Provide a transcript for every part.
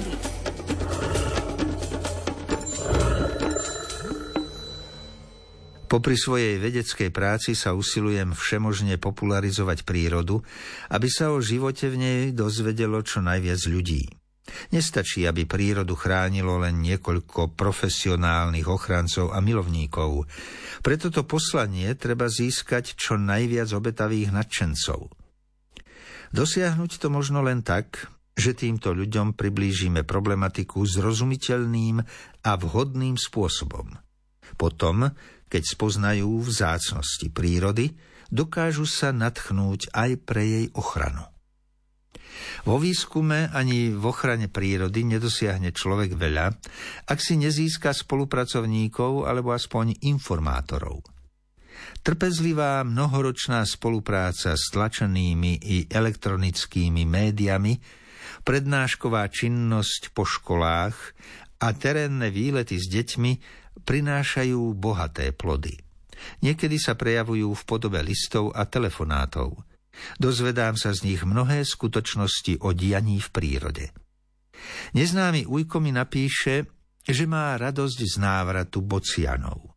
prírody. Popri svojej vedeckej práci sa usilujem všemožne popularizovať prírodu, aby sa o živote v nej dozvedelo čo najviac ľudí. Nestačí, aby prírodu chránilo len niekoľko profesionálnych ochrancov a milovníkov. Pre toto poslanie treba získať čo najviac obetavých nadšencov. Dosiahnuť to možno len tak, že týmto ľuďom priblížime problematiku zrozumiteľným a vhodným spôsobom. Potom, keď spoznajú vzácnosti prírody, dokážu sa natchnúť aj pre jej ochranu. Vo výskume ani v ochrane prírody nedosiahne človek veľa, ak si nezíska spolupracovníkov alebo aspoň informátorov. Trpezlivá mnohoročná spolupráca s tlačenými i elektronickými médiami, prednášková činnosť po školách a terénne výlety s deťmi prinášajú bohaté plody. Niekedy sa prejavujú v podobe listov a telefonátov – Dozvedám sa z nich mnohé skutočnosti o dianí v prírode. Neznámy ujko mi napíše, že má radosť z návratu bocianov.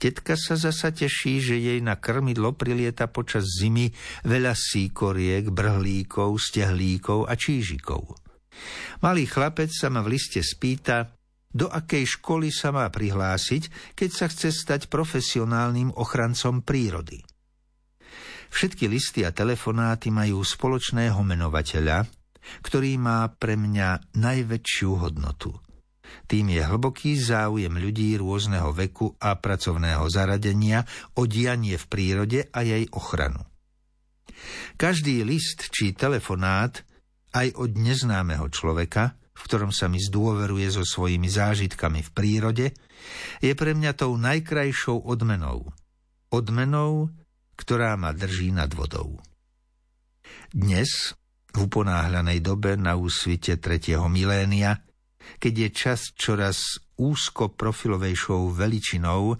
Tetka sa zasa teší, že jej na krmidlo prilieta počas zimy veľa síkoriek, brhlíkov, stehlíkov a čížikov. Malý chlapec sa ma v liste spýta, do akej školy sa má prihlásiť, keď sa chce stať profesionálnym ochrancom prírody. Všetky listy a telefonáty majú spoločného menovateľa, ktorý má pre mňa najväčšiu hodnotu. Tým je hlboký záujem ľudí rôzneho veku a pracovného zaradenia o dianie v prírode a jej ochranu. Každý list či telefonát aj od neznámeho človeka, v ktorom sa mi zdôveruje so svojimi zážitkami v prírode, je pre mňa tou najkrajšou odmenou. Odmenou ktorá ma drží nad vodou. Dnes, v uponáhľanej dobe na úsvite tretieho milénia, keď je čas čoraz úzko profilovejšou veličinou,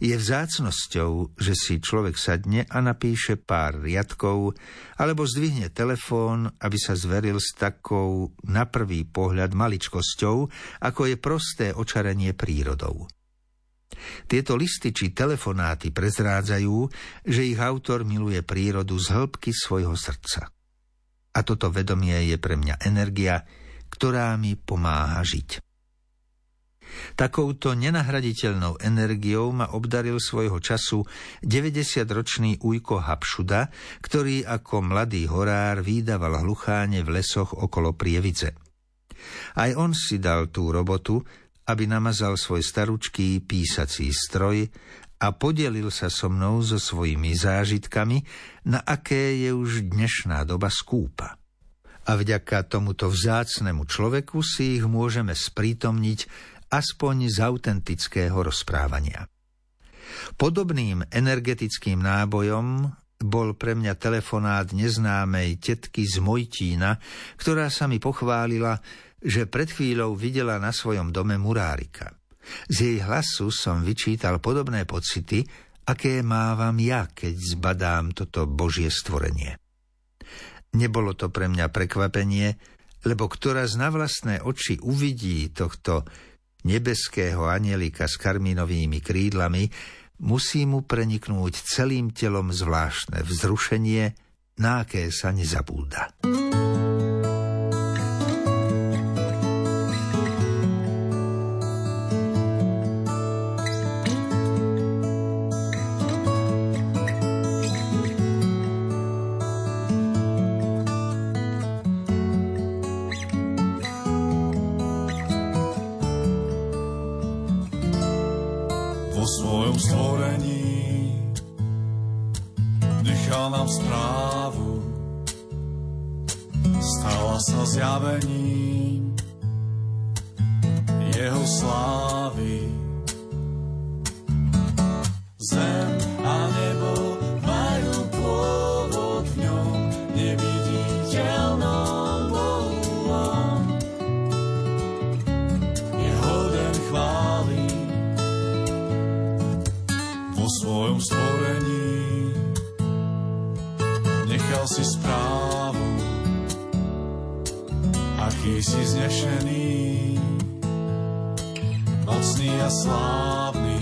je vzácnosťou, že si človek sadne a napíše pár riadkov alebo zdvihne telefón, aby sa zveril s takou na prvý pohľad maličkosťou, ako je prosté očarenie prírodou. Tieto listy či telefonáty prezrádzajú, že ich autor miluje prírodu z hĺbky svojho srdca. A toto vedomie je pre mňa energia, ktorá mi pomáha žiť. Takouto nenahraditeľnou energiou ma obdaril svojho času 90-ročný Ujko Hapšuda, ktorý ako mladý horár výdaval hlucháne v lesoch okolo Prievice. Aj on si dal tú robotu aby namazal svoj staručký písací stroj a podelil sa so mnou so svojimi zážitkami, na aké je už dnešná doba skúpa. A vďaka tomuto vzácnemu človeku si ich môžeme sprítomniť aspoň z autentického rozprávania. Podobným energetickým nábojom bol pre mňa telefonát neznámej tetky z Mojtína, ktorá sa mi pochválila, že pred chvíľou videla na svojom dome murárika. Z jej hlasu som vyčítal podobné pocity, aké mávam ja, keď zbadám toto božie stvorenie. Nebolo to pre mňa prekvapenie, lebo ktorá na vlastné oči uvidí tohto nebeského anielika s karmínovými krídlami, musí mu preniknúť celým telom zvláštne vzrušenie, na aké sa nezabúda. Vo svojom stvorení nechal nám správu, stala sa zjavením jeho slávy. Zem aký si znešený, mocný a slávny.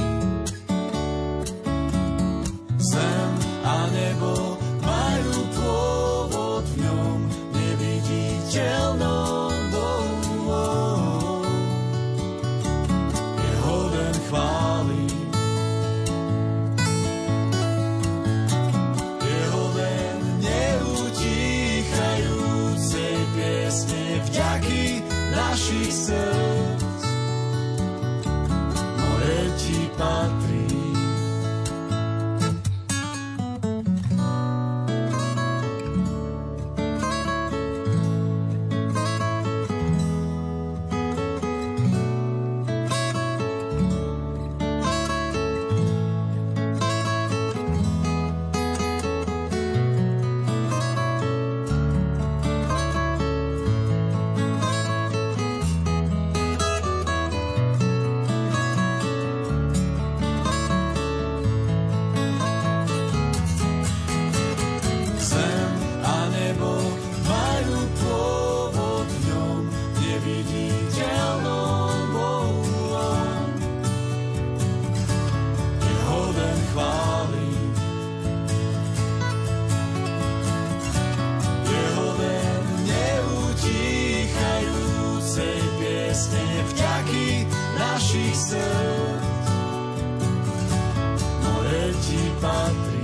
Zem a nebo majú pôvod v ňom, neviditeľný. vďaky našich srdc. More ti patrí.